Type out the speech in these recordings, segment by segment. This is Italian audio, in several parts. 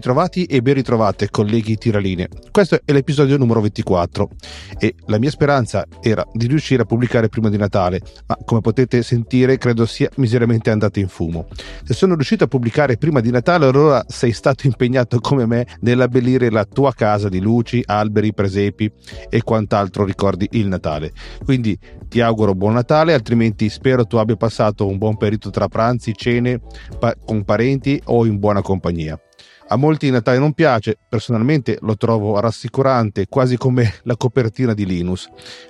ritrovati e ben ritrovate colleghi tiraline. Questo è l'episodio numero 24 e la mia speranza era di riuscire a pubblicare prima di Natale, ma come potete sentire credo sia miseramente andata in fumo. Se sono riuscito a pubblicare prima di Natale allora sei stato impegnato come me nell'abbellire la tua casa di luci, alberi, presepi e quant'altro ricordi il Natale. Quindi ti auguro buon Natale, altrimenti spero tu abbia passato un buon periodo tra pranzi, cene pa- con parenti o in buona compagnia. A molti il Natale non piace, personalmente lo trovo rassicurante, quasi come la copertina di Linus.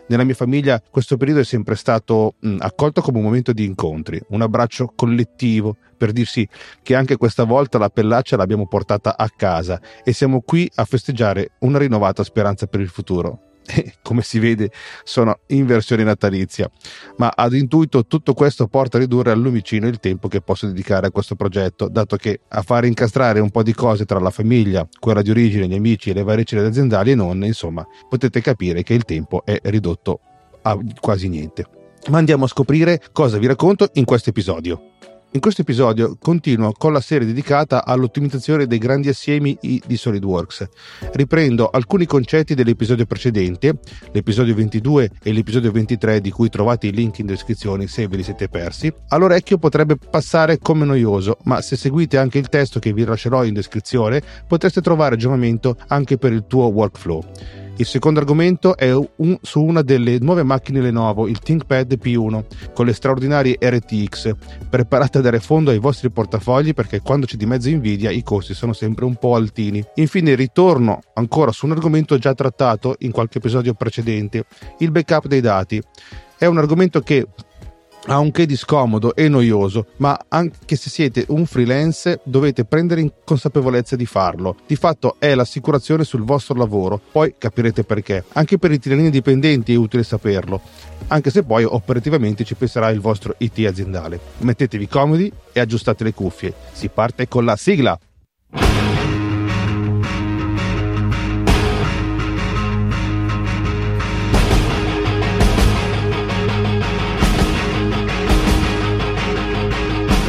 Nella mia famiglia questo periodo è sempre stato mh, accolto come un momento di incontri, un abbraccio collettivo per dirsi che anche questa volta la pellaccia l'abbiamo portata a casa e siamo qui a festeggiare una rinnovata speranza per il futuro come si vede sono in versione natalizia, ma ad intuito tutto questo porta a ridurre al lumicino il tempo che posso dedicare a questo progetto, dato che a fare incastrare un po' di cose tra la famiglia, quella di origine, gli amici e le varie cene aziendali e non, insomma, potete capire che il tempo è ridotto a quasi niente. Ma andiamo a scoprire cosa vi racconto in questo episodio. In questo episodio continuo con la serie dedicata all'ottimizzazione dei grandi assiemi di SolidWorks. Riprendo alcuni concetti dell'episodio precedente, l'episodio 22 e l'episodio 23 di cui trovate i link in descrizione se ve li siete persi. All'orecchio potrebbe passare come noioso, ma se seguite anche il testo che vi lascerò in descrizione potreste trovare aggiornamento anche per il tuo workflow. Il secondo argomento è un, su una delle nuove macchine Lenovo, il ThinkPad P1, con le straordinarie RTX. Preparate a dare fondo ai vostri portafogli perché quando c'è di mezzo Nvidia i costi sono sempre un po' altini. Infine ritorno ancora su un argomento già trattato in qualche episodio precedente, il backup dei dati. È un argomento che ha un che di scomodo e noioso, ma anche se siete un freelance dovete prendere in consapevolezza di farlo. Di fatto è l'assicurazione sul vostro lavoro, poi capirete perché. Anche per i tiranini dipendenti è utile saperlo, anche se poi operativamente ci penserà il vostro IT aziendale. Mettetevi comodi e aggiustate le cuffie. Si parte con la sigla.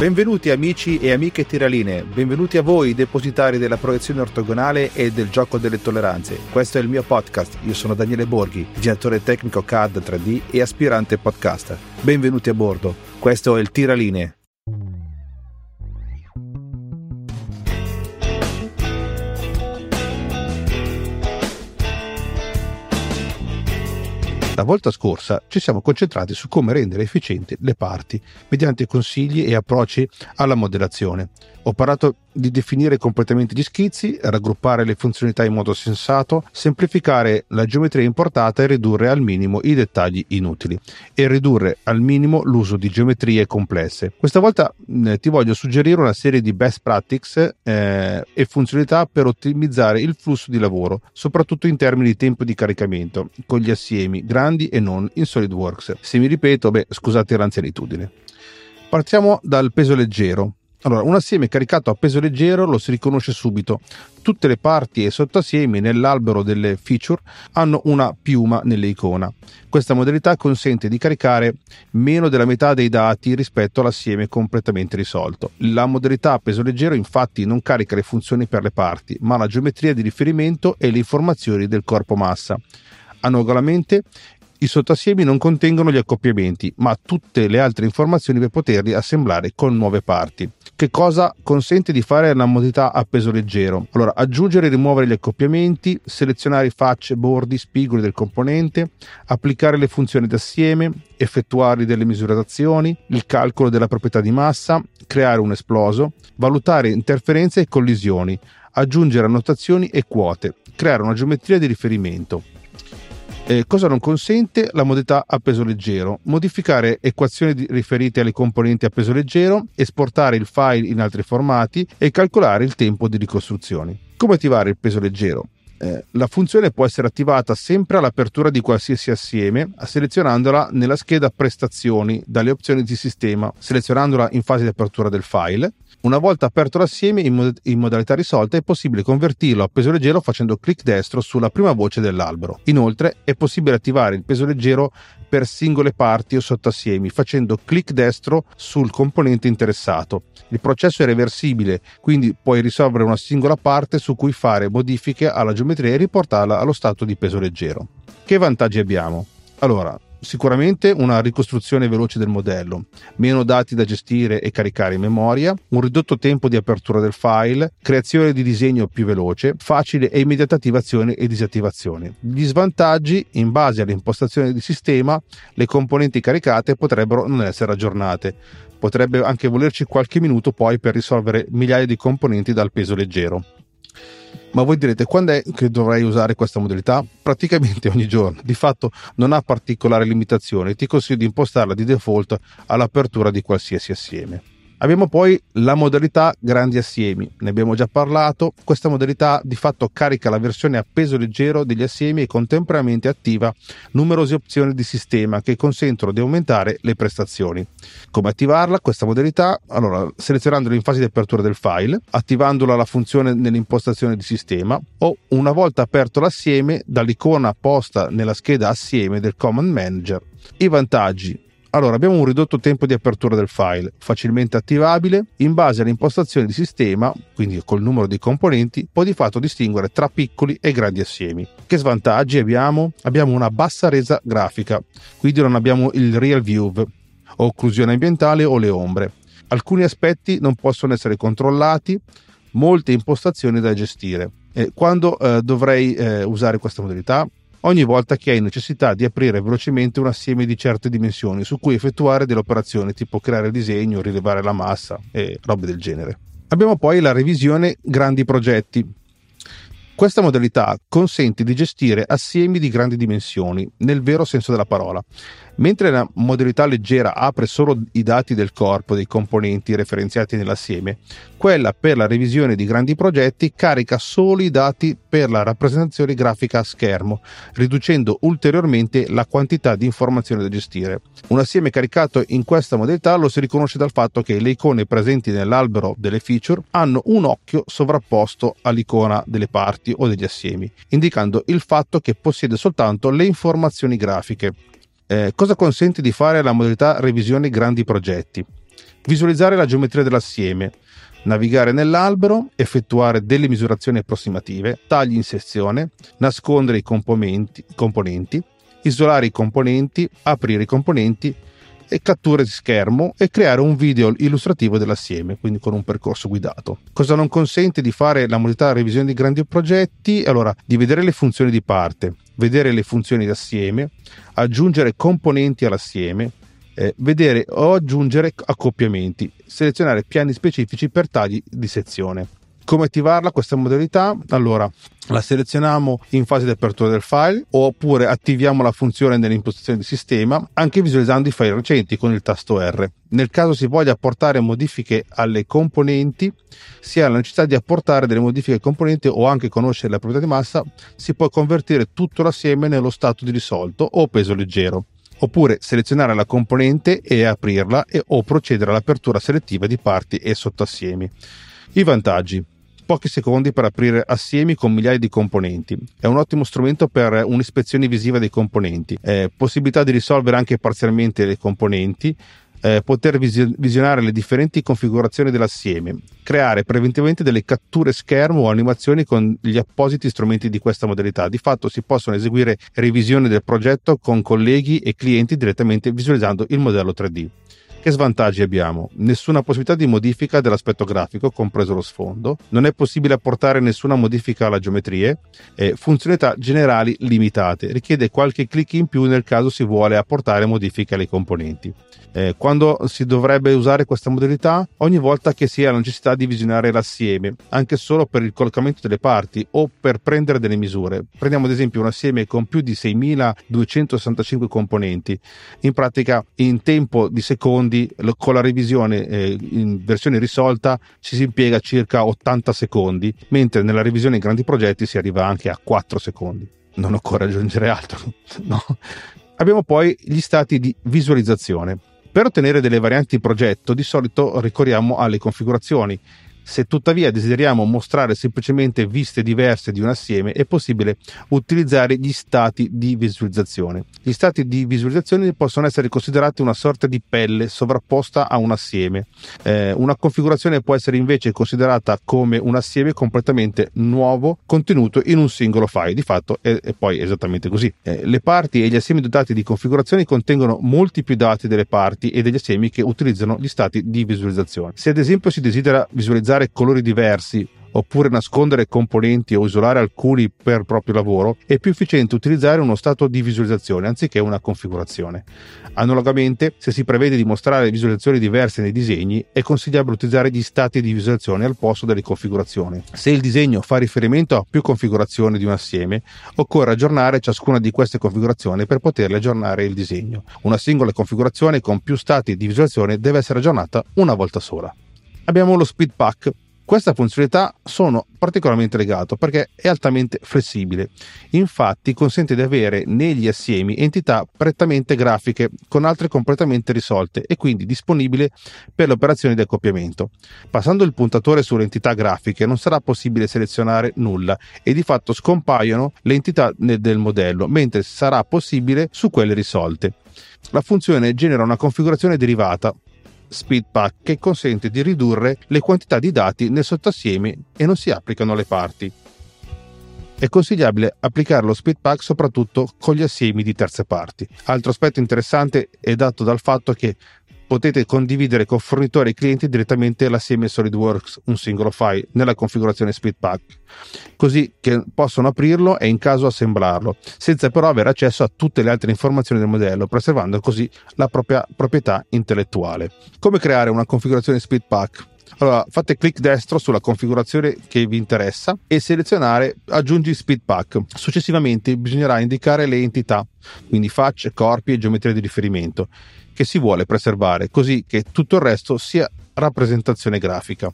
Benvenuti amici e amiche tiraline, benvenuti a voi depositari della proiezione ortogonale e del gioco delle tolleranze. Questo è il mio podcast, io sono Daniele Borghi, direttore tecnico CAD 3D e aspirante podcaster. Benvenuti a bordo, questo è il Tiraline. La volta scorsa ci siamo concentrati su come rendere efficienti le parti mediante consigli e approcci alla modellazione. Ho parlato di definire completamente gli schizzi, raggruppare le funzionalità in modo sensato, semplificare la geometria importata e ridurre al minimo i dettagli inutili e ridurre al minimo l'uso di geometrie complesse. Questa volta eh, ti voglio suggerire una serie di best practices eh, e funzionalità per ottimizzare il flusso di lavoro, soprattutto in termini di tempo di caricamento, con gli assiemi grandi e non in SolidWorks. Se mi ripeto, beh, scusate l'anzianitudine. Partiamo dal peso leggero. Allora, un assieme caricato a peso leggero lo si riconosce subito. Tutte le parti e sottoassiemi nell'albero delle feature hanno una piuma nell'icona. Questa modalità consente di caricare meno della metà dei dati rispetto all'assieme completamente risolto. La modalità a peso leggero infatti non carica le funzioni per le parti, ma la geometria di riferimento e le informazioni del corpo massa. Analogamente, i sottoassiemi non contengono gli accoppiamenti, ma tutte le altre informazioni per poterli assemblare con nuove parti. Che cosa consente di fare la modalità a peso leggero? Allora, aggiungere e rimuovere gli accoppiamenti, selezionare facce, bordi, spigoli del componente, applicare le funzioni d'assieme, effettuare delle misurazioni, il calcolo della proprietà di massa, creare un esploso, valutare interferenze e collisioni, aggiungere annotazioni e quote, creare una geometria di riferimento. Eh, cosa non consente? La modalità a peso leggero. Modificare equazioni riferite alle componenti a peso leggero, esportare il file in altri formati e calcolare il tempo di ricostruzione. Come attivare il peso leggero? Eh, la funzione può essere attivata sempre all'apertura di qualsiasi assieme, selezionandola nella scheda prestazioni dalle opzioni di sistema, selezionandola in fase di apertura del file. Una volta aperto l'assieme in, mod- in modalità risolta è possibile convertirlo a peso leggero facendo clic destro sulla prima voce dell'albero. Inoltre è possibile attivare il peso leggero per singole parti o sottoassiemi facendo clic destro sul componente interessato. Il processo è reversibile, quindi puoi risolvere una singola parte su cui fare modifiche alla geometria e riportarla allo stato di peso leggero. Che vantaggi abbiamo? Allora, sicuramente una ricostruzione veloce del modello, meno dati da gestire e caricare in memoria, un ridotto tempo di apertura del file, creazione di disegno più veloce, facile e immediata attivazione e disattivazione. Gli svantaggi, in base alle impostazioni di sistema, le componenti caricate potrebbero non essere aggiornate. Potrebbe anche volerci qualche minuto poi per risolvere migliaia di componenti dal peso leggero. Ma voi direte quando è che dovrei usare questa modalità? Praticamente ogni giorno. Di fatto non ha particolari limitazioni, ti consiglio di impostarla di default all'apertura di qualsiasi assieme. Abbiamo poi la modalità grandi assiemi, ne abbiamo già parlato, questa modalità di fatto carica la versione a peso leggero degli assiemi e contemporaneamente attiva numerose opzioni di sistema che consentono di aumentare le prestazioni. Come attivarla questa modalità? Allora, selezionandola in fase di apertura del file, attivandola la funzione nell'impostazione di sistema o una volta aperto l'assieme dall'icona posta nella scheda assieme del Command Manager. I vantaggi allora, abbiamo un ridotto tempo di apertura del file, facilmente attivabile, in base alle impostazioni di sistema, quindi col numero di componenti, può di fatto distinguere tra piccoli e grandi assiemi. Che svantaggi abbiamo? Abbiamo una bassa resa grafica, quindi non abbiamo il real view, occlusione ambientale o le ombre. Alcuni aspetti non possono essere controllati, molte impostazioni da gestire. E quando eh, dovrei eh, usare questa modalità? Ogni volta che hai necessità di aprire velocemente un assieme di certe dimensioni su cui effettuare delle operazioni tipo creare il disegno, rilevare la massa e robe del genere. Abbiamo poi la revisione grandi progetti. Questa modalità consente di gestire assiemi di grandi dimensioni, nel vero senso della parola, Mentre la modalità leggera apre solo i dati del corpo dei componenti referenziati nell'assieme, quella per la revisione di grandi progetti carica solo i dati per la rappresentazione grafica a schermo, riducendo ulteriormente la quantità di informazioni da gestire. Un assieme caricato in questa modalità lo si riconosce dal fatto che le icone presenti nell'albero delle feature hanno un occhio sovrapposto all'icona delle parti o degli assiemi, indicando il fatto che possiede soltanto le informazioni grafiche. Eh, cosa consente di fare la modalità revisione grandi progetti? Visualizzare la geometria dell'assieme, navigare nell'albero, effettuare delle misurazioni approssimative, tagli in sezione, nascondere i componenti, componenti isolare i componenti, aprire i componenti e catture di schermo e creare un video illustrativo dell'assieme, quindi con un percorso guidato. Cosa non consente di fare la modalità revisione di grandi progetti? Allora, di vedere le funzioni di parte, vedere le funzioni d'assieme, aggiungere componenti all'assieme, eh, vedere o aggiungere accoppiamenti, selezionare piani specifici per tagli di sezione. Come attivarla questa modalità? Allora, la selezioniamo in fase di apertura del file oppure attiviamo la funzione nell'impostazione di sistema anche visualizzando i file recenti con il tasto R. Nel caso si voglia apportare modifiche alle componenti, si ha la necessità di apportare delle modifiche ai componenti o anche conoscere la proprietà di massa, si può convertire tutto l'assieme nello stato di risolto o peso leggero oppure selezionare la componente e aprirla e, o procedere all'apertura selettiva di parti e sottoassiemi. I vantaggi pochi secondi per aprire assiemi con migliaia di componenti. È un ottimo strumento per un'ispezione visiva dei componenti. Eh, possibilità di risolvere anche parzialmente le componenti. Eh, poter visionare le differenti configurazioni dell'assieme, creare preventivamente delle catture schermo o animazioni con gli appositi strumenti di questa modalità. Di fatto si possono eseguire revisioni del progetto con colleghi e clienti direttamente visualizzando il modello 3D. Che svantaggi abbiamo? Nessuna possibilità di modifica dell'aspetto grafico, compreso lo sfondo, non è possibile apportare nessuna modifica alla geometria, e funzionalità generali limitate, richiede qualche clic in più nel caso si vuole apportare modifiche alle componenti. Eh, quando si dovrebbe usare questa modalità? Ogni volta che si ha la necessità di visionare l'assieme, anche solo per il collocamento delle parti o per prendere delle misure. Prendiamo ad esempio un assieme con più di 6265 componenti. In pratica, in tempo di secondi con la revisione eh, in versione risolta ci si impiega circa 80 secondi, mentre nella revisione in grandi progetti si arriva anche a 4 secondi. Non occorre aggiungere altro. No. Abbiamo poi gli stati di visualizzazione. Per ottenere delle varianti progetto di solito ricorriamo alle configurazioni se tuttavia desideriamo mostrare semplicemente viste diverse di un assieme, è possibile utilizzare gli stati di visualizzazione. Gli stati di visualizzazione possono essere considerati una sorta di pelle sovrapposta a un assieme. Eh, una configurazione può essere invece considerata come un assieme completamente nuovo contenuto in un singolo file. Di fatto è, è poi esattamente così. Eh, le parti e gli assiemi dotati di configurazioni contengono molti più dati delle parti e degli assiemi che utilizzano gli stati di visualizzazione. Se ad esempio si desidera visualizzare utilizzare colori diversi oppure nascondere componenti o isolare alcuni per proprio lavoro, è più efficiente utilizzare uno stato di visualizzazione anziché una configurazione. Analogamente, se si prevede di mostrare visualizzazioni diverse nei disegni, è consigliabile utilizzare gli stati di visualizzazione al posto delle configurazioni. Se il disegno fa riferimento a più configurazioni di un assieme, occorre aggiornare ciascuna di queste configurazioni per poterle aggiornare il disegno. Una singola configurazione con più stati di visualizzazione deve essere aggiornata una volta sola abbiamo lo speed pack. Questa funzionalità sono particolarmente legato perché è altamente flessibile. Infatti consente di avere negli assiemi entità prettamente grafiche con altre completamente risolte e quindi disponibile per le operazioni di accoppiamento. Passando il puntatore sulle entità grafiche non sarà possibile selezionare nulla e di fatto scompaiono le entità del modello, mentre sarà possibile su quelle risolte. La funzione genera una configurazione derivata SpeedPack che consente di ridurre le quantità di dati nel sottoassieme e non si applicano alle parti. È consigliabile applicare lo SpeedPack soprattutto con gli assiemi di terze parti. Altro aspetto interessante è dato dal fatto che potete condividere con fornitori e clienti direttamente l'assieme SolidWorks, un singolo file, nella configurazione SpeedPack, così che possono aprirlo e in caso assemblarlo, senza però avere accesso a tutte le altre informazioni del modello, preservando così la propria proprietà intellettuale. Come creare una configurazione SpeedPack? Allora, fate clic destro sulla configurazione che vi interessa e selezionare aggiungi SpeedPack. Successivamente bisognerà indicare le entità, quindi facce, corpi e geometria di riferimento che si vuole preservare, così che tutto il resto sia rappresentazione grafica.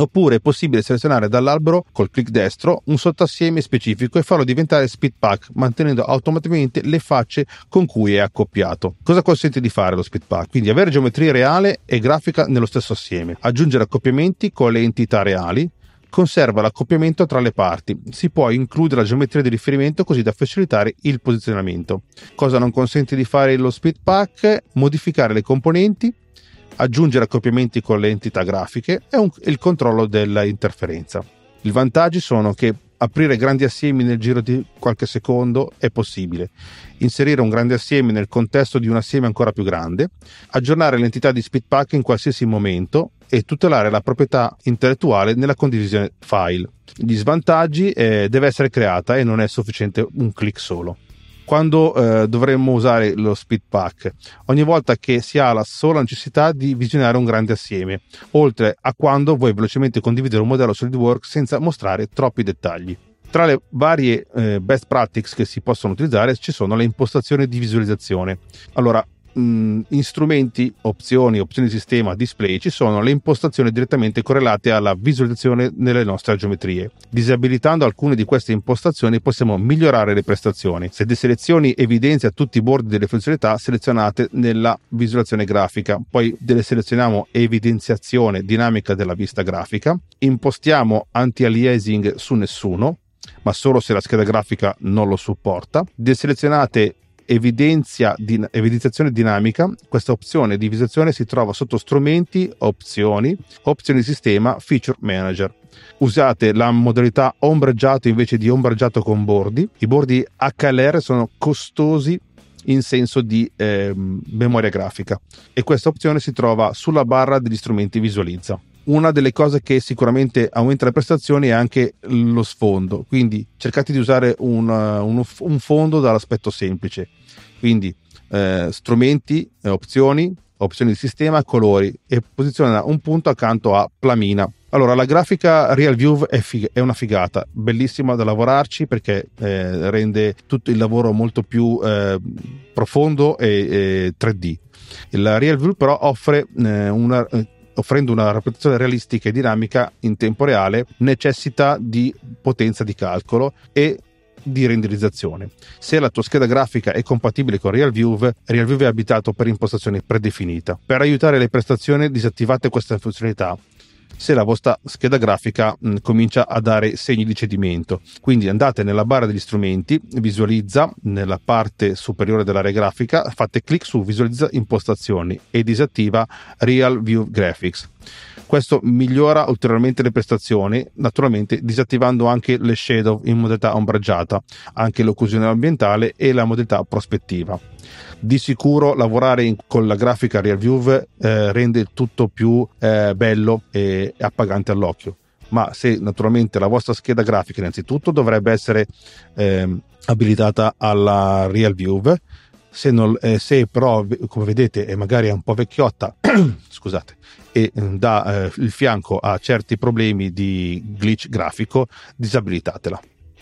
Oppure è possibile selezionare dall'albero col clic destro un sottoassieme specifico e farlo diventare speedpack, mantenendo automaticamente le facce con cui è accoppiato. Cosa consente di fare lo speedpack? Quindi avere geometria reale e grafica nello stesso assieme, aggiungere accoppiamenti con le entità reali, conserva l'accoppiamento tra le parti. Si può includere la geometria di riferimento così da facilitare il posizionamento. Cosa non consente di fare lo speed pack? Modificare le componenti, aggiungere accoppiamenti con le entità grafiche e un, il controllo dell'interferenza. I vantaggi sono che aprire grandi assiemi nel giro di qualche secondo è possibile, inserire un grande assieme nel contesto di un assieme ancora più grande, aggiornare l'entità di SpeedPack in qualsiasi momento e tutelare la proprietà intellettuale nella condivisione file. Gli svantaggi eh, deve essere creata e non è sufficiente un clic solo. Quando eh, dovremmo usare lo speed pack? Ogni volta che si ha la sola necessità di visionare un grande assieme oltre a quando vuoi velocemente condividere un modello SolidWorks senza mostrare troppi dettagli. Tra le varie eh, best practices che si possono utilizzare ci sono le impostazioni di visualizzazione. Allora mh, in strumenti, opzioni, opzioni di sistema, display ci sono le impostazioni direttamente correlate alla visualizzazione nelle nostre geometrie. Disabilitando alcune di queste impostazioni possiamo migliorare le prestazioni. Se deselezioni evidenzia tutti i bordi delle funzionalità selezionate nella visualizzazione grafica, poi selezioniamo evidenziazione dinamica della vista grafica, impostiamo anti-aliasing su nessuno, ma solo se la scheda grafica non lo supporta. Deselezionate evidenzia di, evidenziazione dinamica, questa opzione di visualizzazione si trova sotto strumenti, opzioni, opzioni sistema, feature manager. Usate la modalità ombreggiato invece di ombreggiato con bordi. I bordi HLR sono costosi in senso di eh, memoria grafica e questa opzione si trova sulla barra degli strumenti visualizza una delle cose che sicuramente aumenta le prestazioni è anche lo sfondo, quindi cercate di usare un, un, un fondo dall'aspetto semplice, quindi eh, strumenti, eh, opzioni, opzioni di sistema, colori e posiziona un punto accanto a Plamina. Allora, la grafica RealView è, fig- è una figata, bellissima da lavorarci perché eh, rende tutto il lavoro molto più eh, profondo e, e 3D. Il RealView però offre eh, una eh, offrendo una rappresentazione realistica e dinamica in tempo reale, necessita di potenza di calcolo e di renderizzazione. Se la tua scheda grafica è compatibile con RealView, RealView è abitato per impostazione predefinita. Per aiutare le prestazioni disattivate questa funzionalità se la vostra scheda grafica mh, comincia a dare segni di cedimento. Quindi andate nella barra degli strumenti, visualizza nella parte superiore dell'area grafica, fate clic su visualizza impostazioni e disattiva Real View Graphics. Questo migliora ulteriormente le prestazioni, naturalmente disattivando anche le shadow in modalità ombreggiata, anche l'occlusione ambientale e la modalità prospettiva. Di sicuro lavorare in, con la grafica Real View eh, rende tutto più eh, bello e appagante all'occhio ma se naturalmente la vostra scheda grafica innanzitutto dovrebbe essere eh, abilitata alla Real View se, non, eh, se, però come vedete è magari un po' vecchiotta scusate e eh, dà eh, il fianco a certi problemi di glitch grafico disabilitatela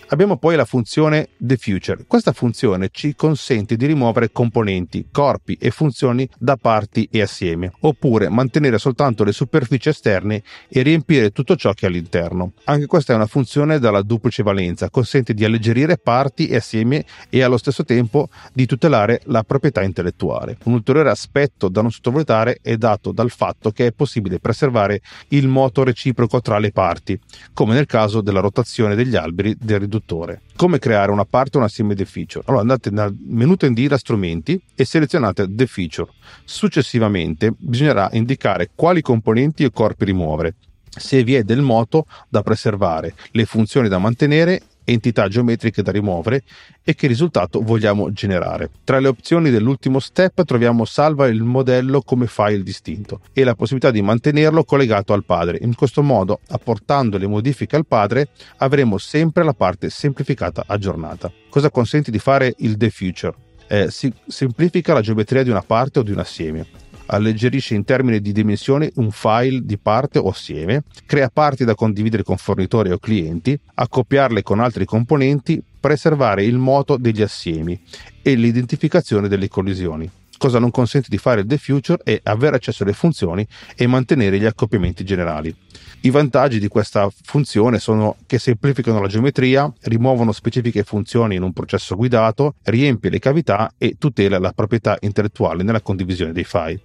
Abbiamo poi la funzione The Future. Questa funzione ci consente di rimuovere componenti, corpi e funzioni da parti e assieme, oppure mantenere soltanto le superfici esterne e riempire tutto ciò che è all'interno. Anche questa è una funzione dalla duplice valenza, consente di alleggerire parti e assieme e allo stesso tempo di tutelare la proprietà intellettuale. Un ulteriore aspetto da non sottovalutare è dato dal fatto che è possibile preservare il moto reciproco tra le parti, come nel caso della rotazione degli alberi del riduttore riduttore. Come creare una parte o un assieme di feature? Allora andate nel menu tendina strumenti e selezionate the feature. Successivamente bisognerà indicare quali componenti e corpi rimuovere se vi è del moto da preservare, le funzioni da mantenere entità geometriche da rimuovere e che risultato vogliamo generare. Tra le opzioni dell'ultimo step troviamo salva il modello come file distinto e la possibilità di mantenerlo collegato al padre. In questo modo, apportando le modifiche al padre, avremo sempre la parte semplificata aggiornata. Cosa consente di fare il The Future? Eh, si semplifica la geometria di una parte o di un assieme alleggerisce in termini di dimensioni un file di parte o assieme, crea parti da condividere con fornitori o clienti, accoppiarle con altri componenti, preservare il moto degli assiemi e l'identificazione delle collisioni. Cosa non consente di fare il The Future è avere accesso alle funzioni e mantenere gli accoppiamenti generali. I vantaggi di questa funzione sono che semplificano la geometria, rimuovono specifiche funzioni in un processo guidato, riempie le cavità e tutela la proprietà intellettuale nella condivisione dei file.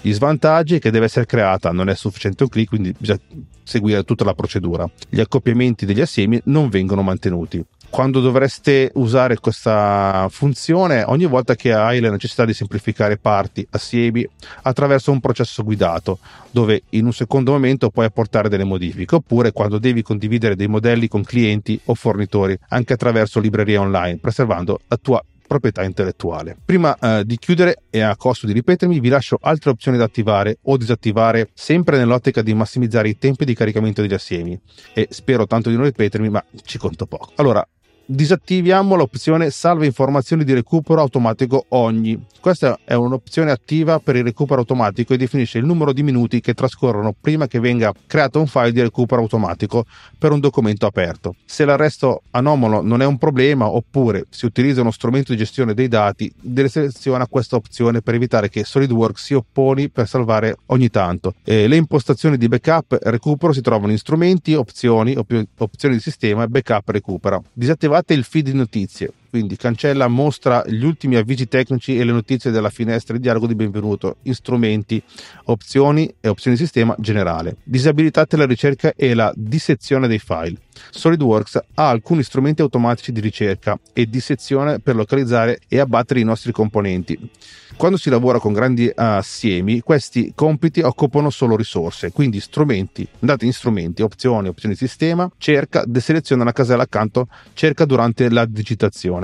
Gli svantaggi è che deve essere creata, non è sufficiente un clic, quindi bisogna seguire tutta la procedura. Gli accoppiamenti degli assiemi non vengono mantenuti quando dovreste usare questa funzione ogni volta che hai la necessità di semplificare parti, assiemi attraverso un processo guidato dove in un secondo momento puoi apportare delle modifiche oppure quando devi condividere dei modelli con clienti o fornitori anche attraverso librerie online preservando la tua proprietà intellettuale. Prima eh, di chiudere e a costo di ripetermi, vi lascio altre opzioni da attivare o disattivare sempre nell'ottica di massimizzare i tempi di caricamento degli assiemi e spero tanto di non ripetermi, ma ci conto poco. Allora, disattiviamo l'opzione salva informazioni di recupero automatico ogni. Questa è un'opzione attiva per il recupero automatico e definisce il numero di minuti che trascorrono prima che venga creato un file di recupero automatico per un documento aperto. Se l'arresto anomalo non è un problema oppure si utilizza uno strumento di gestione dei dati, seleziona questa opzione per evitare che SolidWorks si opponi per salvare ogni tanto. E le impostazioni di backup e recupero si trovano in strumenti, opzioni, op- opzioni di sistema e backup recupera. Disattivate attivate il feed di notizie, quindi cancella, mostra gli ultimi avvisi tecnici e le notizie della finestra di dialogo di benvenuto, strumenti, opzioni e opzioni di sistema generale. Disabilitate la ricerca e la dissezione dei file. SolidWorks ha alcuni strumenti automatici di ricerca e dissezione per localizzare e abbattere i nostri componenti. Quando si lavora con grandi assiemi, questi compiti occupano solo risorse, quindi strumenti, andate in strumenti, opzioni, opzioni di sistema, cerca, deseleziona la casella accanto, cerca durante la digitazione.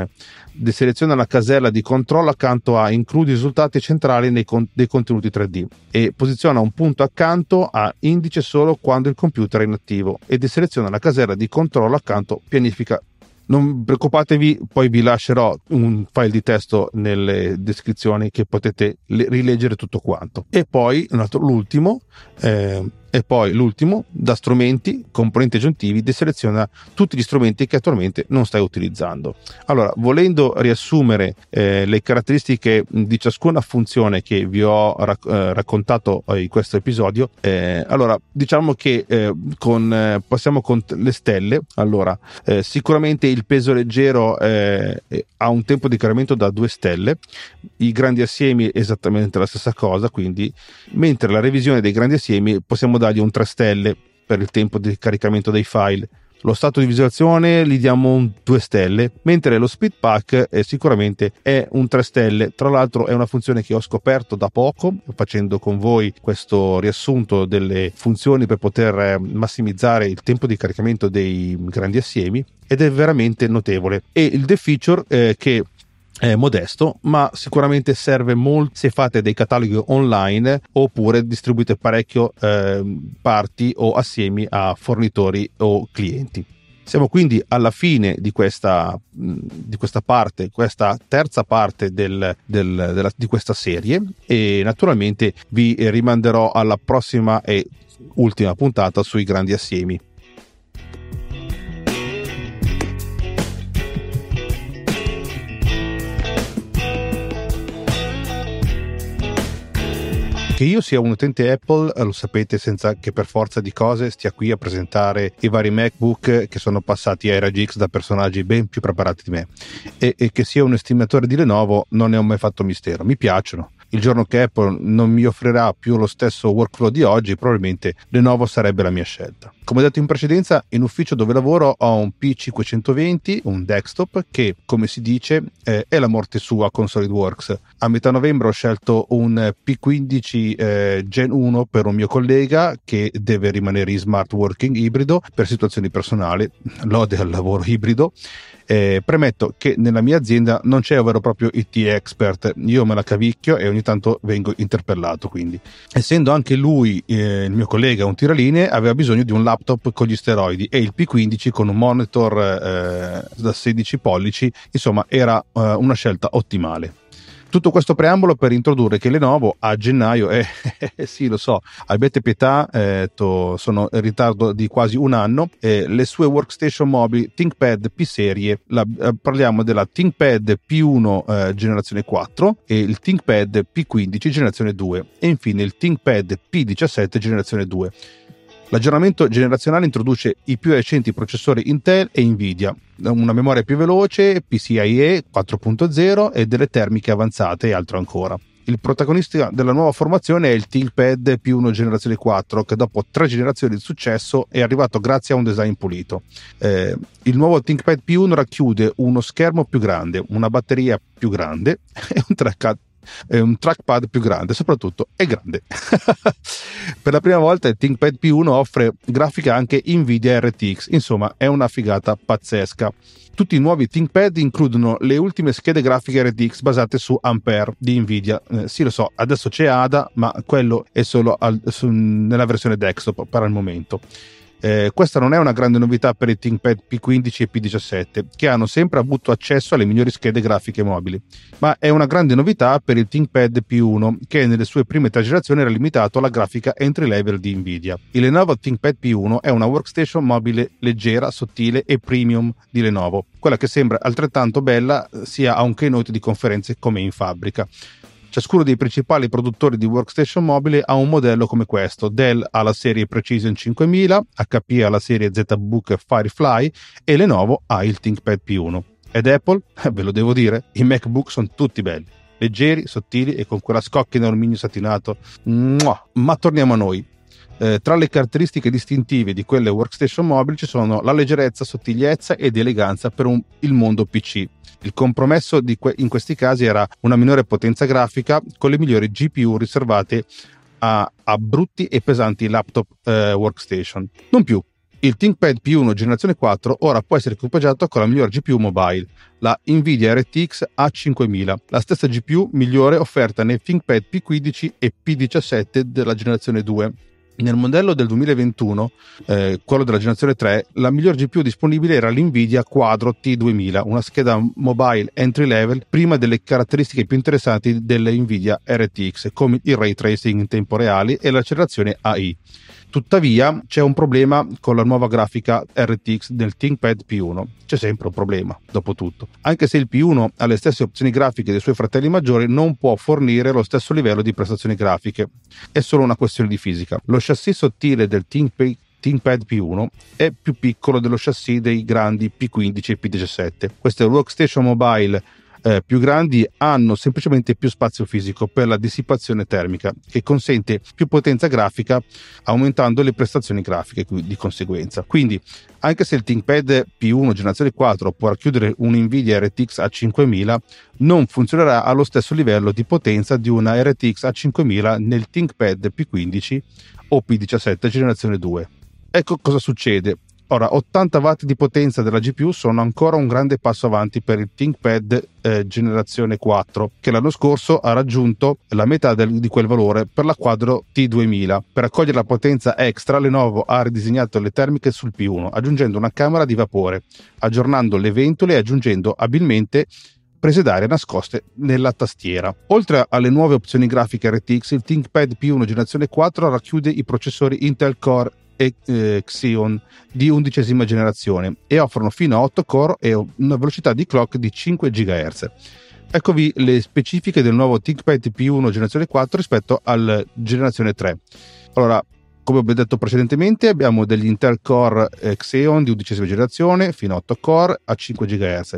Deseleziona la casella di controllo accanto a includi risultati centrali con- dei contenuti 3D e posiziona un punto accanto a indice solo quando il computer è inattivo e deseleziona la casella di controllo accanto pianifica Non preoccupatevi, poi vi lascerò un file di testo nelle descrizioni che potete rileggere tutto quanto. E poi l'ultimo, eh, e poi l'ultimo, da strumenti, componenti aggiuntivi, deseleziona tutti gli strumenti che attualmente non stai utilizzando. Allora, volendo riassumere eh, le caratteristiche di ciascuna funzione che vi ho rac- eh, raccontato in questo episodio, eh, allora diciamo che eh, con, eh, passiamo con le stelle. Allora, eh, sicuramente il peso leggero ha un tempo di caricamento da 2 stelle, i grandi assiemi esattamente la stessa cosa, quindi mentre la revisione dei grandi assiemi possiamo dargli un 3 stelle per il tempo di caricamento dei file. Lo stato di visualizzazione gli diamo un 2 stelle, mentre lo speed pack è sicuramente è un 3 stelle. Tra l'altro è una funzione che ho scoperto da poco, facendo con voi questo riassunto delle funzioni per poter eh, massimizzare il tempo di caricamento dei grandi assiemi ed è veramente notevole. E il The Feature eh, che è modesto, ma sicuramente serve molto se fate dei cataloghi online oppure distribuite parecchio eh, parti o assiemi a fornitori o clienti. Siamo quindi alla fine di questa, di questa parte, questa terza parte del, del, della, di questa serie e naturalmente vi rimanderò alla prossima e ultima puntata sui grandi assiemi. Che io sia un utente Apple eh, lo sapete senza che per forza di cose stia qui a presentare i vari MacBook che sono passati ai raggi X da personaggi ben più preparati di me. E, e che sia un estimatore di Lenovo non ne ho mai fatto mistero, mi piacciono il giorno che Apple non mi offrirà più lo stesso workflow di oggi, probabilmente Lenovo sarebbe la mia scelta. Come detto in precedenza, in ufficio dove lavoro ho un P520, un desktop, che, come si dice, eh, è la morte sua con SolidWorks. A metà novembre ho scelto un P15 eh, Gen 1 per un mio collega che deve rimanere in smart working ibrido per situazioni personali, lode al lavoro ibrido eh, premetto che nella mia azienda non c'è un vero e proprio IT expert, io me la cavicchio e ogni tanto vengo interpellato. Quindi, essendo anche lui, eh, il mio collega, un tiraline, aveva bisogno di un laptop con gli steroidi e il P15 con un monitor eh, da 16 pollici, insomma, era eh, una scelta ottimale. Tutto questo preambolo per introdurre che Lenovo a gennaio, eh, eh, sì lo so, abbiate pietà, eh, to, sono in ritardo di quasi un anno, eh, le sue workstation mobili ThinkPad P serie, la, eh, parliamo della ThinkPad P1 eh, generazione 4 e il ThinkPad P15 generazione 2 e infine il ThinkPad P17 generazione 2. L'aggiornamento generazionale introduce i più recenti processori Intel e Nvidia, una memoria più veloce, PCIe 4.0 e delle termiche avanzate e altro ancora. Il protagonista della nuova formazione è il ThinkPad P1 generazione 4 che dopo tre generazioni di successo è arrivato grazie a un design pulito. Eh, il nuovo ThinkPad P1 racchiude uno schermo più grande, una batteria più grande e un trackpad è un trackpad più grande, soprattutto è grande. per la prima volta il ThinkPad P1 offre grafica anche Nvidia RTX, insomma è una figata pazzesca. Tutti i nuovi ThinkPad includono le ultime schede grafiche RTX basate su Ampere di Nvidia. Eh, sì, lo so, adesso c'è ADA, ma quello è solo al, su, nella versione desktop per il momento. Eh, questa non è una grande novità per i ThinkPad P15 e P17, che hanno sempre avuto accesso alle migliori schede grafiche mobili, ma è una grande novità per il ThinkPad P1, che nelle sue prime tre generazioni era limitato alla grafica entry level di Nvidia. Il Lenovo ThinkPad P1 è una workstation mobile leggera, sottile e premium di Lenovo, quella che sembra altrettanto bella sia a un keynote di conferenze come in fabbrica. Ciascuno dei principali produttori di workstation mobile ha un modello come questo. Dell ha la serie Precision 5000, HP ha la serie ZBook Firefly e Lenovo ha il ThinkPad P1. Ed Apple? Ve lo devo dire, i MacBook sono tutti belli, leggeri, sottili e con quella scocchia in alluminio satinato. Mua! Ma torniamo a noi. Eh, tra le caratteristiche distintive di quelle workstation mobili ci sono la leggerezza, sottigliezza ed eleganza per un, il mondo PC il compromesso que- in questi casi era una minore potenza grafica con le migliori GPU riservate a, a brutti e pesanti laptop eh, workstation. Non più. Il ThinkPad P1 generazione 4 ora può essere equipaggiato con la migliore GPU mobile, la Nvidia RTX A5000, la stessa GPU migliore offerta nei ThinkPad P15 e P17 della generazione 2 Nel modello del 2021, eh, quello della generazione 3, la miglior GPU disponibile era l'Nvidia Quadro T2000, una scheda mobile entry level prima delle caratteristiche più interessanti dell'Nvidia RTX, come il ray tracing in tempo reale e l'accelerazione AI. Tuttavia c'è un problema con la nuova grafica RTX del ThinkPad P1. C'è sempre un problema, dopo tutto. Anche se il P1 ha le stesse opzioni grafiche dei suoi fratelli maggiori, non può fornire lo stesso livello di prestazioni grafiche. È solo una questione di fisica. Lo chassis sottile del ThinkPad ThinkPad P1 è più piccolo dello chassis dei grandi P15 e P17. Queste workstation mobile eh, più grandi hanno semplicemente più spazio fisico per la dissipazione termica che consente più potenza grafica aumentando le prestazioni grafiche di conseguenza. Quindi anche se il ThinkPad P1 generazione 4 può racchiudere un Nvidia RTX A5000 non funzionerà allo stesso livello di potenza di una RTX A5000 nel ThinkPad P15 o P17 generazione 2. Ecco cosa succede. Ora, 80 watt di potenza della GPU sono ancora un grande passo avanti per il ThinkPad eh, generazione 4, che l'anno scorso ha raggiunto la metà del, di quel valore per la Quadro T2000. Per accogliere la potenza extra, Lenovo ha ridisegnato le termiche sul P1, aggiungendo una camera di vapore, aggiornando le ventole e aggiungendo abilmente prese d'aria nascoste nella tastiera. Oltre alle nuove opzioni grafiche RTX, il ThinkPad P1 generazione 4 racchiude i processori Intel Core e eh, Xeon di undicesima generazione e offrono fino a 8 core e una velocità di clock di 5 GHz. Eccovi le specifiche del nuovo ThinkPad P1 generazione 4 rispetto alla generazione 3. Allora, come ho detto precedentemente, abbiamo degli Intel Core eh, Xeon di undicesima generazione fino a 8 core a 5 GHz.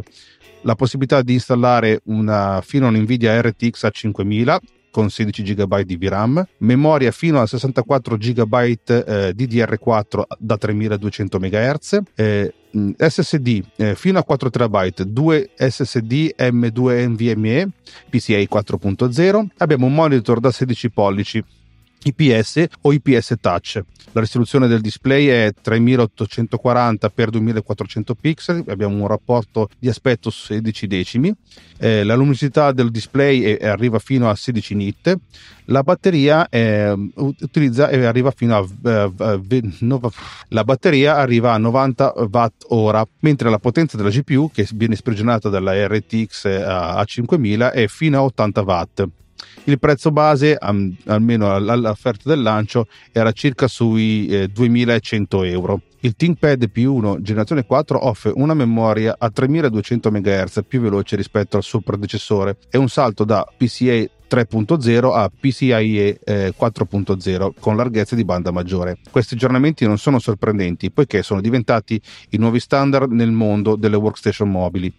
La possibilità di installare una, fino a un Nvidia RTX a 5000 con 16 GB di VRAM, memoria fino a 64 GB eh, DDR4 da 3200 MHz, eh, SSD eh, fino a 4 TB, 2 SSD M2 NVMe PCI 4.0, abbiamo un monitor da 16 pollici IPS o IPS Touch. La risoluzione del display è 3840 x 2400 pixel, abbiamo un rapporto di aspetto 16 decimi, eh, la luminosità del display è, arriva fino a 16 nit, la batteria è, utilizza e arriva fino a eh, la batteria arriva a 90 watt ora, mentre la potenza della GPU che viene sprigionata dalla RTX a 5000 è fino a 80 watt. Il prezzo base, almeno all'offerta del lancio, era circa sui eh, 2100 euro. Il ThinkPad P1 generazione 4 offre una memoria a 3200 MHz più veloce rispetto al suo predecessore e un salto da PCA 3.0 a PCIe eh, 4.0 con larghezza di banda maggiore. Questi aggiornamenti non sono sorprendenti poiché sono diventati i nuovi standard nel mondo delle workstation mobili.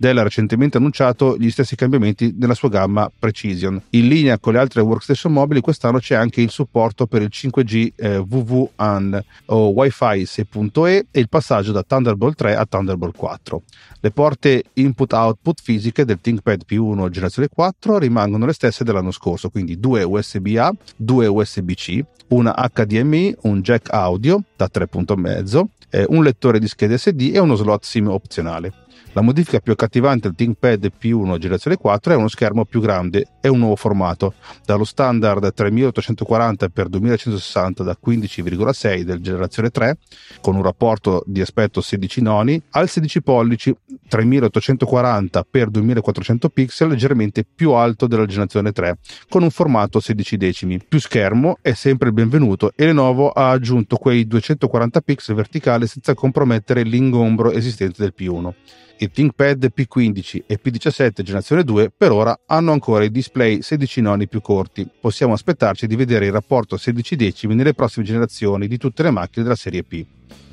Dell ha recentemente annunciato gli stessi cambiamenti nella sua gamma Precision. In linea con le altre workstation mobili, quest'anno c'è anche il supporto per il 5G eh, WWAN o Wi-Fi 6.e e il passaggio da Thunderbolt 3 a Thunderbolt 4. Le porte input-output fisiche del ThinkPad P1 generazione 4 rimangono le stesse dell'anno scorso, quindi due USB-A, due USB-C, una HDMI, un jack audio da 3.5, eh, un lettore di schede SD e uno slot SIM opzionale. La modifica più accattivante al ThinkPad P1 generazione 4 è uno schermo più grande e un nuovo formato, dallo standard 3840x2160 da 15,6 del generazione 3, con un rapporto di aspetto 16 noni, al 16 pollici 3840x2400 pixel leggermente più alto della generazione 3, con un formato 16 decimi. Più schermo è sempre il benvenuto e Lenovo ha aggiunto quei 240 pixel verticali senza compromettere l'ingombro esistente del P1. I ThinkPad P15 e P17 generazione 2 per ora hanno ancora i display 16 noni più corti. Possiamo aspettarci di vedere il rapporto 16 decimi nelle prossime generazioni di tutte le macchine della serie P.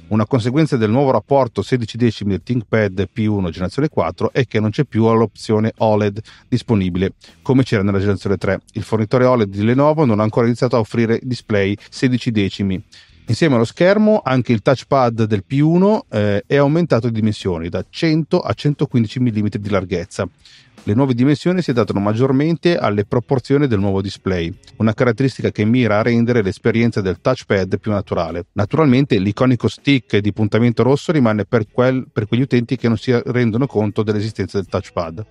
Una conseguenza del nuovo rapporto 16 decimi del ThinkPad P1 generazione 4 è che non c'è più l'opzione OLED disponibile come c'era nella generazione 3. Il fornitore OLED di Lenovo non ha ancora iniziato a offrire display 16 decimi Insieme allo schermo anche il touchpad del P1 eh, è aumentato di dimensioni da 100 a 115 mm di larghezza. Le nuove dimensioni si adattano maggiormente alle proporzioni del nuovo display, una caratteristica che mira a rendere l'esperienza del touchpad più naturale. Naturalmente l'iconico stick di puntamento rosso rimane per, quel, per quegli utenti che non si rendono conto dell'esistenza del touchpad.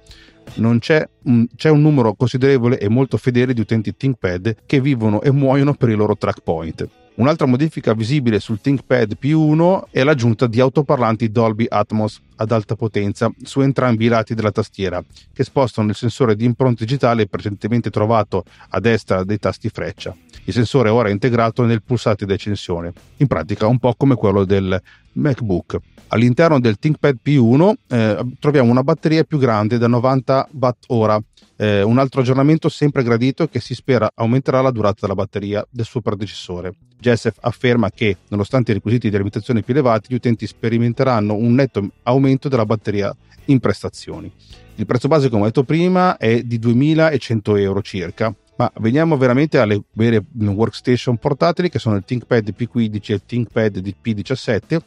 C'è c'è un numero considerevole e molto fedele di utenti ThinkPad che vivono e muoiono per i loro track point. Un'altra modifica visibile sul ThinkPad P1 è l'aggiunta di autoparlanti Dolby Atmos ad alta potenza su entrambi i lati della tastiera, che spostano il sensore di impronta digitale precedentemente trovato a destra dei tasti freccia. Il sensore ora è integrato nel pulsante di accensione, in pratica un po' come quello del MacBook. All'interno del ThinkPad P1 eh, troviamo una batteria più grande da 90 Wh eh, un altro aggiornamento sempre gradito che si spera aumenterà la durata della batteria del suo predecessore. Jessef afferma che, nonostante i requisiti di alimentazione più elevati, gli utenti sperimenteranno un netto aumento della batteria in prestazioni. Il prezzo base, come ho detto prima, è di 2100 euro circa. Ma veniamo veramente alle vere workstation portatili che sono il ThinkPad P15 e il ThinkPad P17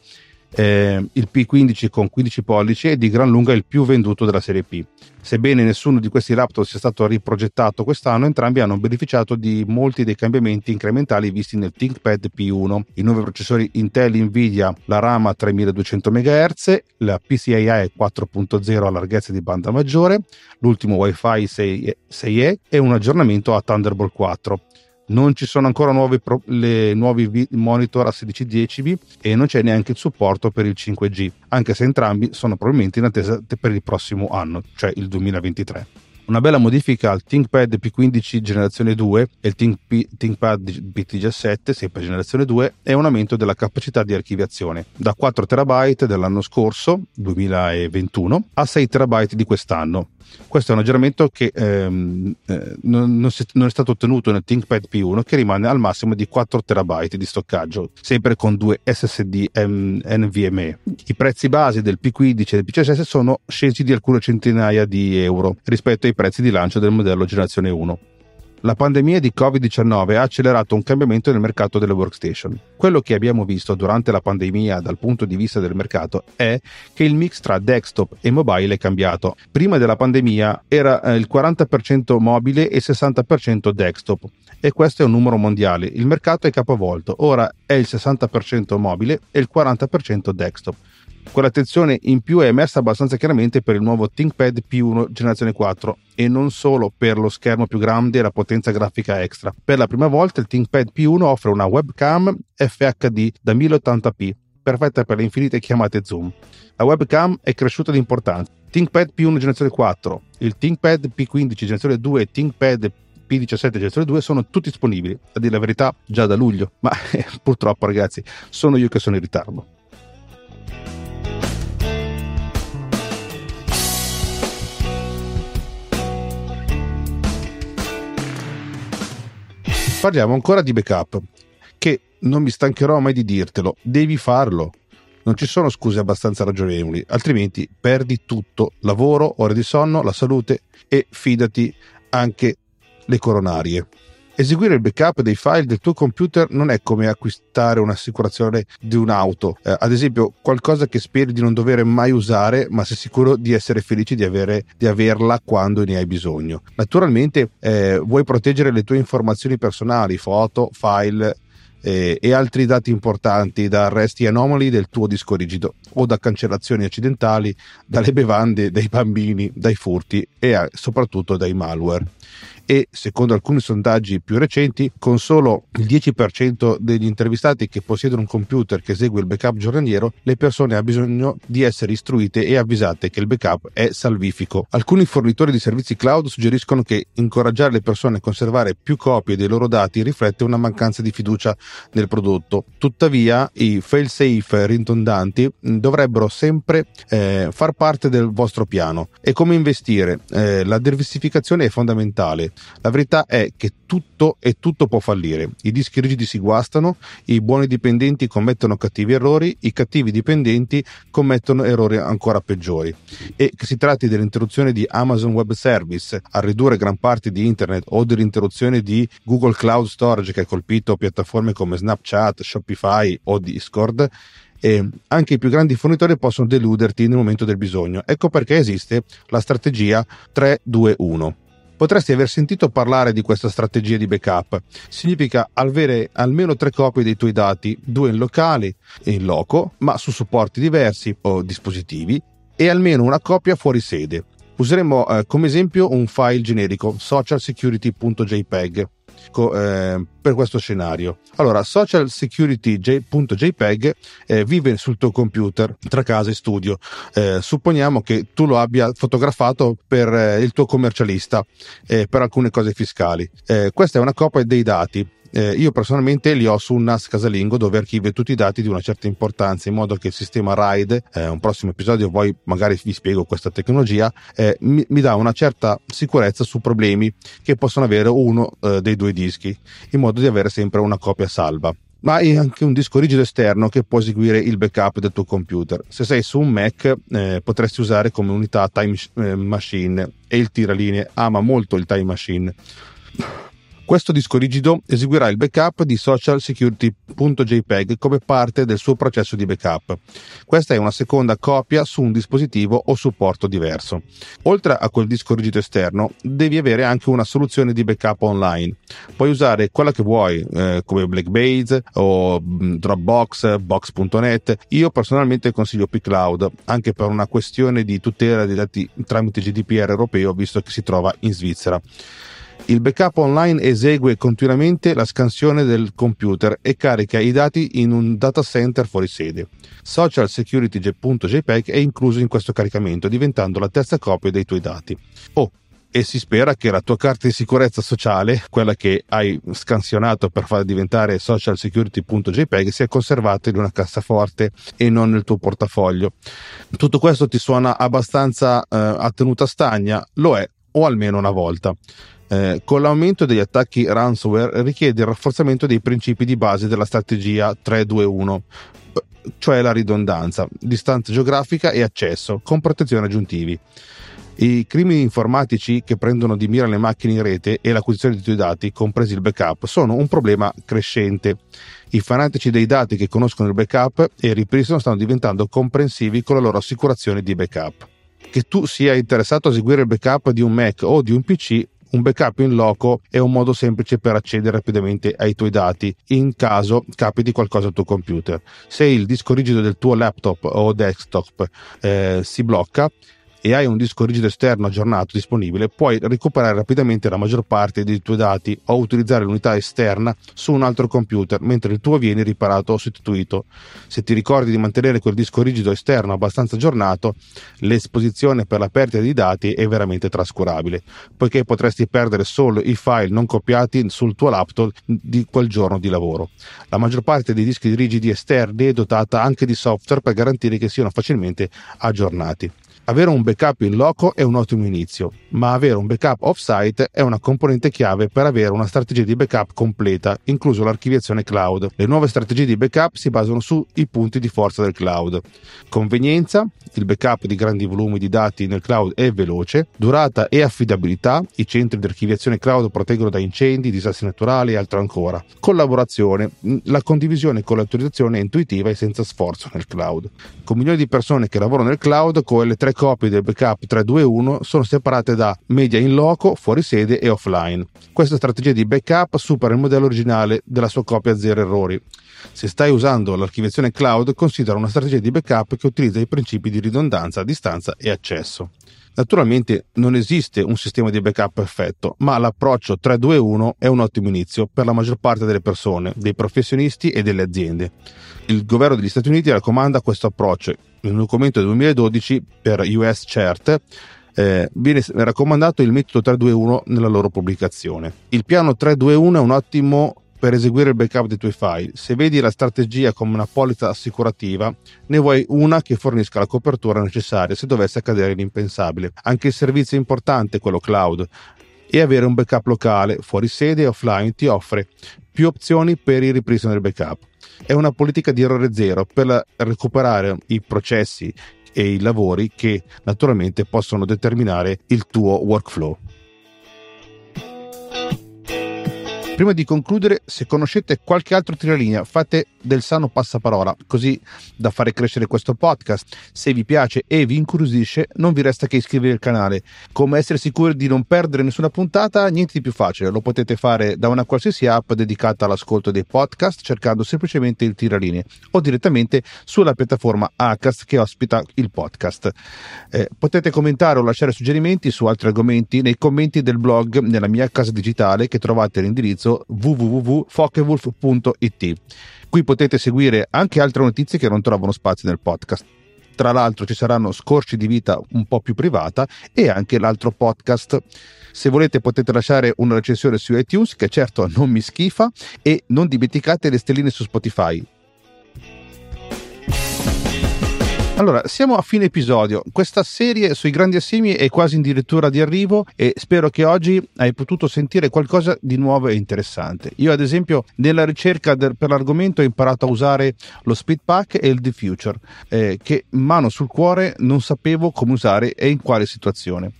eh, il P15 con 15 pollici è di gran lunga il più venduto della serie P. Sebbene nessuno di questi laptop sia stato riprogettato quest'anno, entrambi hanno beneficiato di molti dei cambiamenti incrementali visti nel ThinkPad P1. I nuovi processori Intel Nvidia, la RAM a 3200 MHz, la PCIe 4.0 a larghezza di banda maggiore, l'ultimo Wi-Fi 6, 6E e un aggiornamento a Thunderbolt 4 non ci sono ancora nuovi, pro, le, nuovi monitor a 16 decimi e non c'è neanche il supporto per il 5G, anche se entrambi sono probabilmente in attesa per il prossimo anno, cioè il 2023. Una bella modifica al ThinkPad P15 generazione 2 e il Think ThinkPad P17, sempre generazione 2, è un aumento della capacità di archiviazione da 4 TB dell'anno scorso, 2021, a 6 TB di quest'anno. Questo è un aggiornamento che ehm, eh, non, non, si, non, è stato ottenuto nel ThinkPad P1 che rimane al massimo di 4 TB di stoccaggio, sempre con due SSD M- NVMe. I prezzi base del P15 e del P16 sono scesi di alcune centinaia di euro rispetto ai prezzi di lancio del modello generazione 1. La pandemia di Covid-19 ha accelerato un cambiamento nel mercato delle workstation. Quello che abbiamo visto durante la pandemia dal punto di vista del mercato è che il mix tra desktop e mobile è cambiato. Prima della pandemia era eh, il 40% mobile e il 60% desktop e questo è un numero mondiale. Il mercato è capovolto, ora è il 60% mobile e il 40% desktop. Quell'attenzione in più è emersa abbastanza chiaramente per il nuovo ThinkPad P1 generazione 4 e non solo per lo schermo più grande e la potenza grafica extra. Per la prima volta il ThinkPad P1 offre una webcam FHD da 1080p, perfetta per le infinite chiamate Zoom. La webcam è cresciuta di importanza. ThinkPad P1 generazione 4, il ThinkPad P15 generazione 2 e ThinkPad P17 generazione 2 sono tutti disponibili, a dire la verità, già da luglio, ma purtroppo ragazzi sono io che sono in ritardo. Parliamo ancora di backup, che non mi stancherò mai di dirtelo, devi farlo. Non ci sono scuse abbastanza ragionevoli, altrimenti perdi tutto, lavoro, ore di sonno, la salute e fidati anche le coronarie. Eseguire il backup dei file del tuo computer non è come acquistare un'assicurazione di un'auto, eh, ad esempio qualcosa che speri di non dover mai usare, ma sei sicuro di essere felice di, avere, di averla quando ne hai bisogno. Naturalmente eh, vuoi proteggere le tue informazioni personali, foto, file, eh, e altri dati importanti da arresti anomali del tuo disco rigido o da cancellazioni accidentali, dalle bevande, dai bambini, dai furti e eh, soprattutto dai malware e, secondo alcuni sondaggi più recenti, con solo il 10% degli intervistati che possiedono un computer che esegue il backup giornaliero, le persone hanno bisogno di essere istruite e avvisate che il backup è salvifico. Alcuni fornitori di servizi cloud suggeriscono che incoraggiare le persone a conservare più copie dei loro dati riflette una mancanza di fiducia nel prodotto. Tuttavia, i fail-safe ridondanti dovrebbero sempre eh, far parte del vostro piano. E come investire? Eh, la diversificazione è fondamentale. La verità è che tutto e tutto può fallire. I dischi rigidi si guastano, i buoni dipendenti commettono cattivi errori, i cattivi dipendenti commettono errori ancora peggiori. E che si tratti dell'interruzione di Amazon Web Service a ridurre gran parte di internet o dell'interruzione di Google Cloud Storage che ha colpito piattaforme come Snapchat, Shopify o Discord, e anche i più grandi fornitori possono deluderti nel momento del bisogno. Ecco perché esiste la strategia 3-2-1. Potresti aver sentito parlare di questa strategia di backup. Significa avere almeno tre copie dei tuoi dati, due in locale e in loco, ma su supporti diversi o dispositivi, e almeno una copia fuori sede. Useremo eh, come esempio un file generico socialsecurity.jpg eh, per questo scenario. Allora, social security.jpg eh, vive sul tuo computer tra casa e studio. Eh, supponiamo che tu lo abbia fotografato per eh, il tuo commercialista eh, per alcune cose fiscali. Eh, questa è una copia dei dati eh, io personalmente li ho su un NAS casalingo dove archivio tutti i dati di una certa importanza in modo che il sistema RAID, eh, un prossimo episodio poi magari vi spiego questa tecnologia, eh, mi, mi, dà una certa sicurezza su problemi che possono avere uno eh, dei due dischi, in modo di avere sempre una copia salva ma hai anche un disco rigido esterno che può eseguire il backup del tuo computer. Se sei su un Mac eh, potresti usare come unità Time eh, Machine e il tiralinee ama molto il Time Machine. Questo disco rigido eseguirà il backup di socialsecurity.jpg come parte del suo processo di backup. Questa è una seconda copia su un dispositivo o supporto diverso. Oltre a quel disco rigido esterno, devi avere anche una soluzione di backup online. Puoi usare quella che vuoi, eh, come Blackbase o mm, Dropbox, Box.net. Io personalmente consiglio pCloud, anche per una questione di tutela dei dati tramite GDPR europeo, visto che si trova in Svizzera. Il backup online esegue continuamente la scansione del computer e carica i dati in un data center fuori sede. SocialSecurity.jpg è incluso in questo caricamento, diventando la terza copia dei tuoi dati. Oh, e si spera che la tua carta di sicurezza sociale, quella che hai scansionato per far diventare socialsecurity.jpg, sia conservata in una cassaforte e non nel tuo portafoglio. Tutto questo ti suona abbastanza eh, a tenuta stagna? Lo è, o almeno una volta. Eh, con l'aumento degli attacchi ransomware richiede il rafforzamento dei principi di base della strategia 321, cioè la ridondanza, distanza geografica e accesso, con protezioni aggiuntivi. I crimini informatici che prendono di mira le macchine in rete e l'acquisizione di tuoi dati, compresi il backup, sono un problema crescente. I fanatici dei dati che conoscono il backup e il ripristino stanno diventando comprensivi con la loro assicurazione di backup. Che tu sia interessato a eseguire il backup di un Mac o di un PC un backup in loco è un modo semplice per accedere rapidamente ai tuoi dati in caso capiti qualcosa al tuo computer. Se il disco rigido del tuo laptop o desktop eh, si blocca, e hai un disco rigido esterno aggiornato disponibile, puoi recuperare rapidamente la maggior parte dei tuoi dati o utilizzare l'unità esterna su un altro computer, mentre il tuo viene riparato o sostituito. Se ti ricordi di mantenere quel disco rigido esterno abbastanza aggiornato, l'esposizione per la perdita di dati è veramente trascurabile, poiché potresti perdere solo i file non copiati sul tuo laptop di quel giorno di lavoro. La maggior parte dei dischi rigidi esterni è dotata anche di software per garantire che siano facilmente aggiornati. Avere un backup in loco è un ottimo inizio, ma avere un backup off-site è una componente chiave per avere una strategia di backup completa, incluso l'archiviazione cloud. Le nuove strategie di backup si basano sui punti di forza del cloud. Convenienza, il backup di grandi volumi di dati nel cloud è veloce, durata e affidabilità, i centri di archiviazione cloud proteggono da incendi, disastri naturali e altro ancora. Collaborazione, la condivisione con l'autorizzazione è intuitiva e senza sforzo nel cloud. Con milioni di persone che lavorano nel cloud, con le tre copie del backup 321 sono separate da media in loco, fuori sede e offline. Questa strategia di backup supera il modello originale della sua copia zero errori. Se stai usando l'archiviazione cloud, considera una strategia di backup che utilizza i principi di ridondanza, distanza e accesso. Naturalmente non esiste un sistema di backup perfetto, ma l'approccio 321 è un ottimo inizio per la maggior parte delle persone, dei professionisti e delle aziende. Il governo degli Stati Uniti raccomanda questo approccio un documento del 2012 per US CERT eh, viene raccomandato il metodo 321 nella loro pubblicazione. Il piano 321 è un ottimo per eseguire il backup dei tuoi file. Se vedi la strategia come una polizza assicurativa, ne vuoi una che fornisca la copertura necessaria se dovesse accadere l'impensabile. Anche il servizio importante, quello cloud, e avere un backup locale, fuori sede e offline ti offre più opzioni per il ripristino del backup. È una politica di errore zero per recuperare i processi e i lavori che naturalmente possono determinare il tuo workflow. Prima di concludere, se conoscete qualche altro tiralinea, fate del sano passaparola, così da fare crescere questo podcast. Se vi piace e vi incuriosisce, non vi resta che iscrivervi al canale. Come essere sicuri di non perdere nessuna puntata? Niente di più facile, lo potete fare da una qualsiasi app dedicata all'ascolto dei podcast, cercando semplicemente il tiralinee o direttamente sulla piattaforma Acast che ospita il podcast. Eh, potete commentare o lasciare suggerimenti su altri argomenti nei commenti del blog nella mia casa digitale che trovate all'indirizzo l'indirizzo www.fockewolf.it. Qui potete seguire anche altre notizie che non trovano spazio nel podcast. Tra l'altro ci saranno scorci di vita un po' più privata e anche l'altro podcast. Se volete potete lasciare una recensione su iTunes che certo non mi schifa e non dimenticate le stelline su Spotify. Allora, siamo a fine episodio. Questa serie sui grandi assimi è quasi addirittura di arrivo e spero che oggi hai potuto sentire qualcosa di nuovo e interessante. Io, ad esempio, nella ricerca del, per l'argomento ho imparato a usare lo Speed Pack e il Diffuser, eh, che mano sul cuore non sapevo come usare e in quale situazione.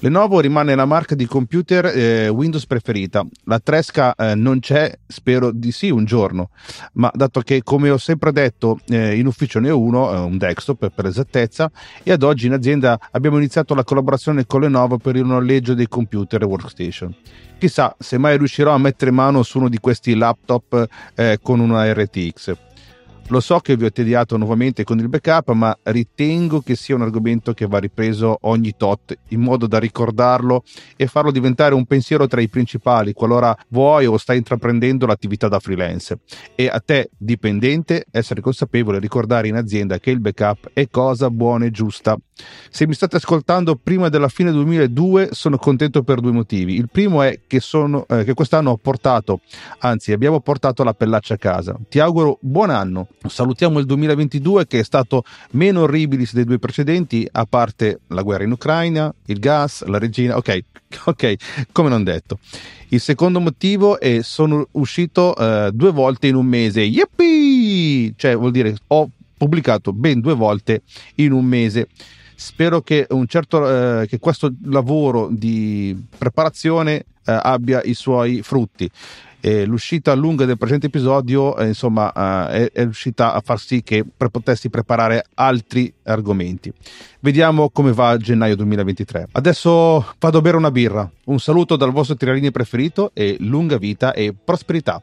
Lenovo rimane la marca di computer eh, Windows preferita. La Tresca eh, non c'è, spero di sì un giorno, ma dato che come ho sempre detto eh, in ufficio ne ho uno, eh, un desktop per esattezza, e ad oggi in azienda abbiamo iniziato la collaborazione con Lenovo per il noleggio dei computer e workstation. Chissà se mai riuscirò a mettere mano su uno di questi laptop eh, con una RTX. Lo so che vi ho tediato nuovamente con il backup, ma ritengo che sia un argomento che va ripreso ogni tot in modo da ricordarlo e farlo diventare un pensiero tra i principali qualora vuoi o stai intraprendendo l'attività da freelance. E a te, dipendente, essere consapevole e ricordare in azienda che il backup è cosa buona e giusta. Se mi state ascoltando prima della fine 2002, sono contento per due motivi. Il primo è che, sono, eh, che quest'anno ho portato, anzi abbiamo portato la pellaccia a casa. Ti auguro buon anno Salutiamo il 2022 che è stato meno orribile dei due precedenti, a parte la guerra in Ucraina, il gas, la regina. Ok, ok, come non detto. Il secondo motivo è sono uscito uh, due volte in un mese. Yippee! Cioè, vuol dire ho pubblicato ben due volte in un mese. Spero che, certo, eh, che questo lavoro di preparazione abbia i suoi frutti. Eh, l'uscita lunga del presente episodio eh, insomma eh, è, riuscita a far sì che pre- potessi preparare altri argomenti. Vediamo come va gennaio 2023 adesso vado a bere una birra. Un saluto dal vostro tiralini preferito e lunga vita e prosperità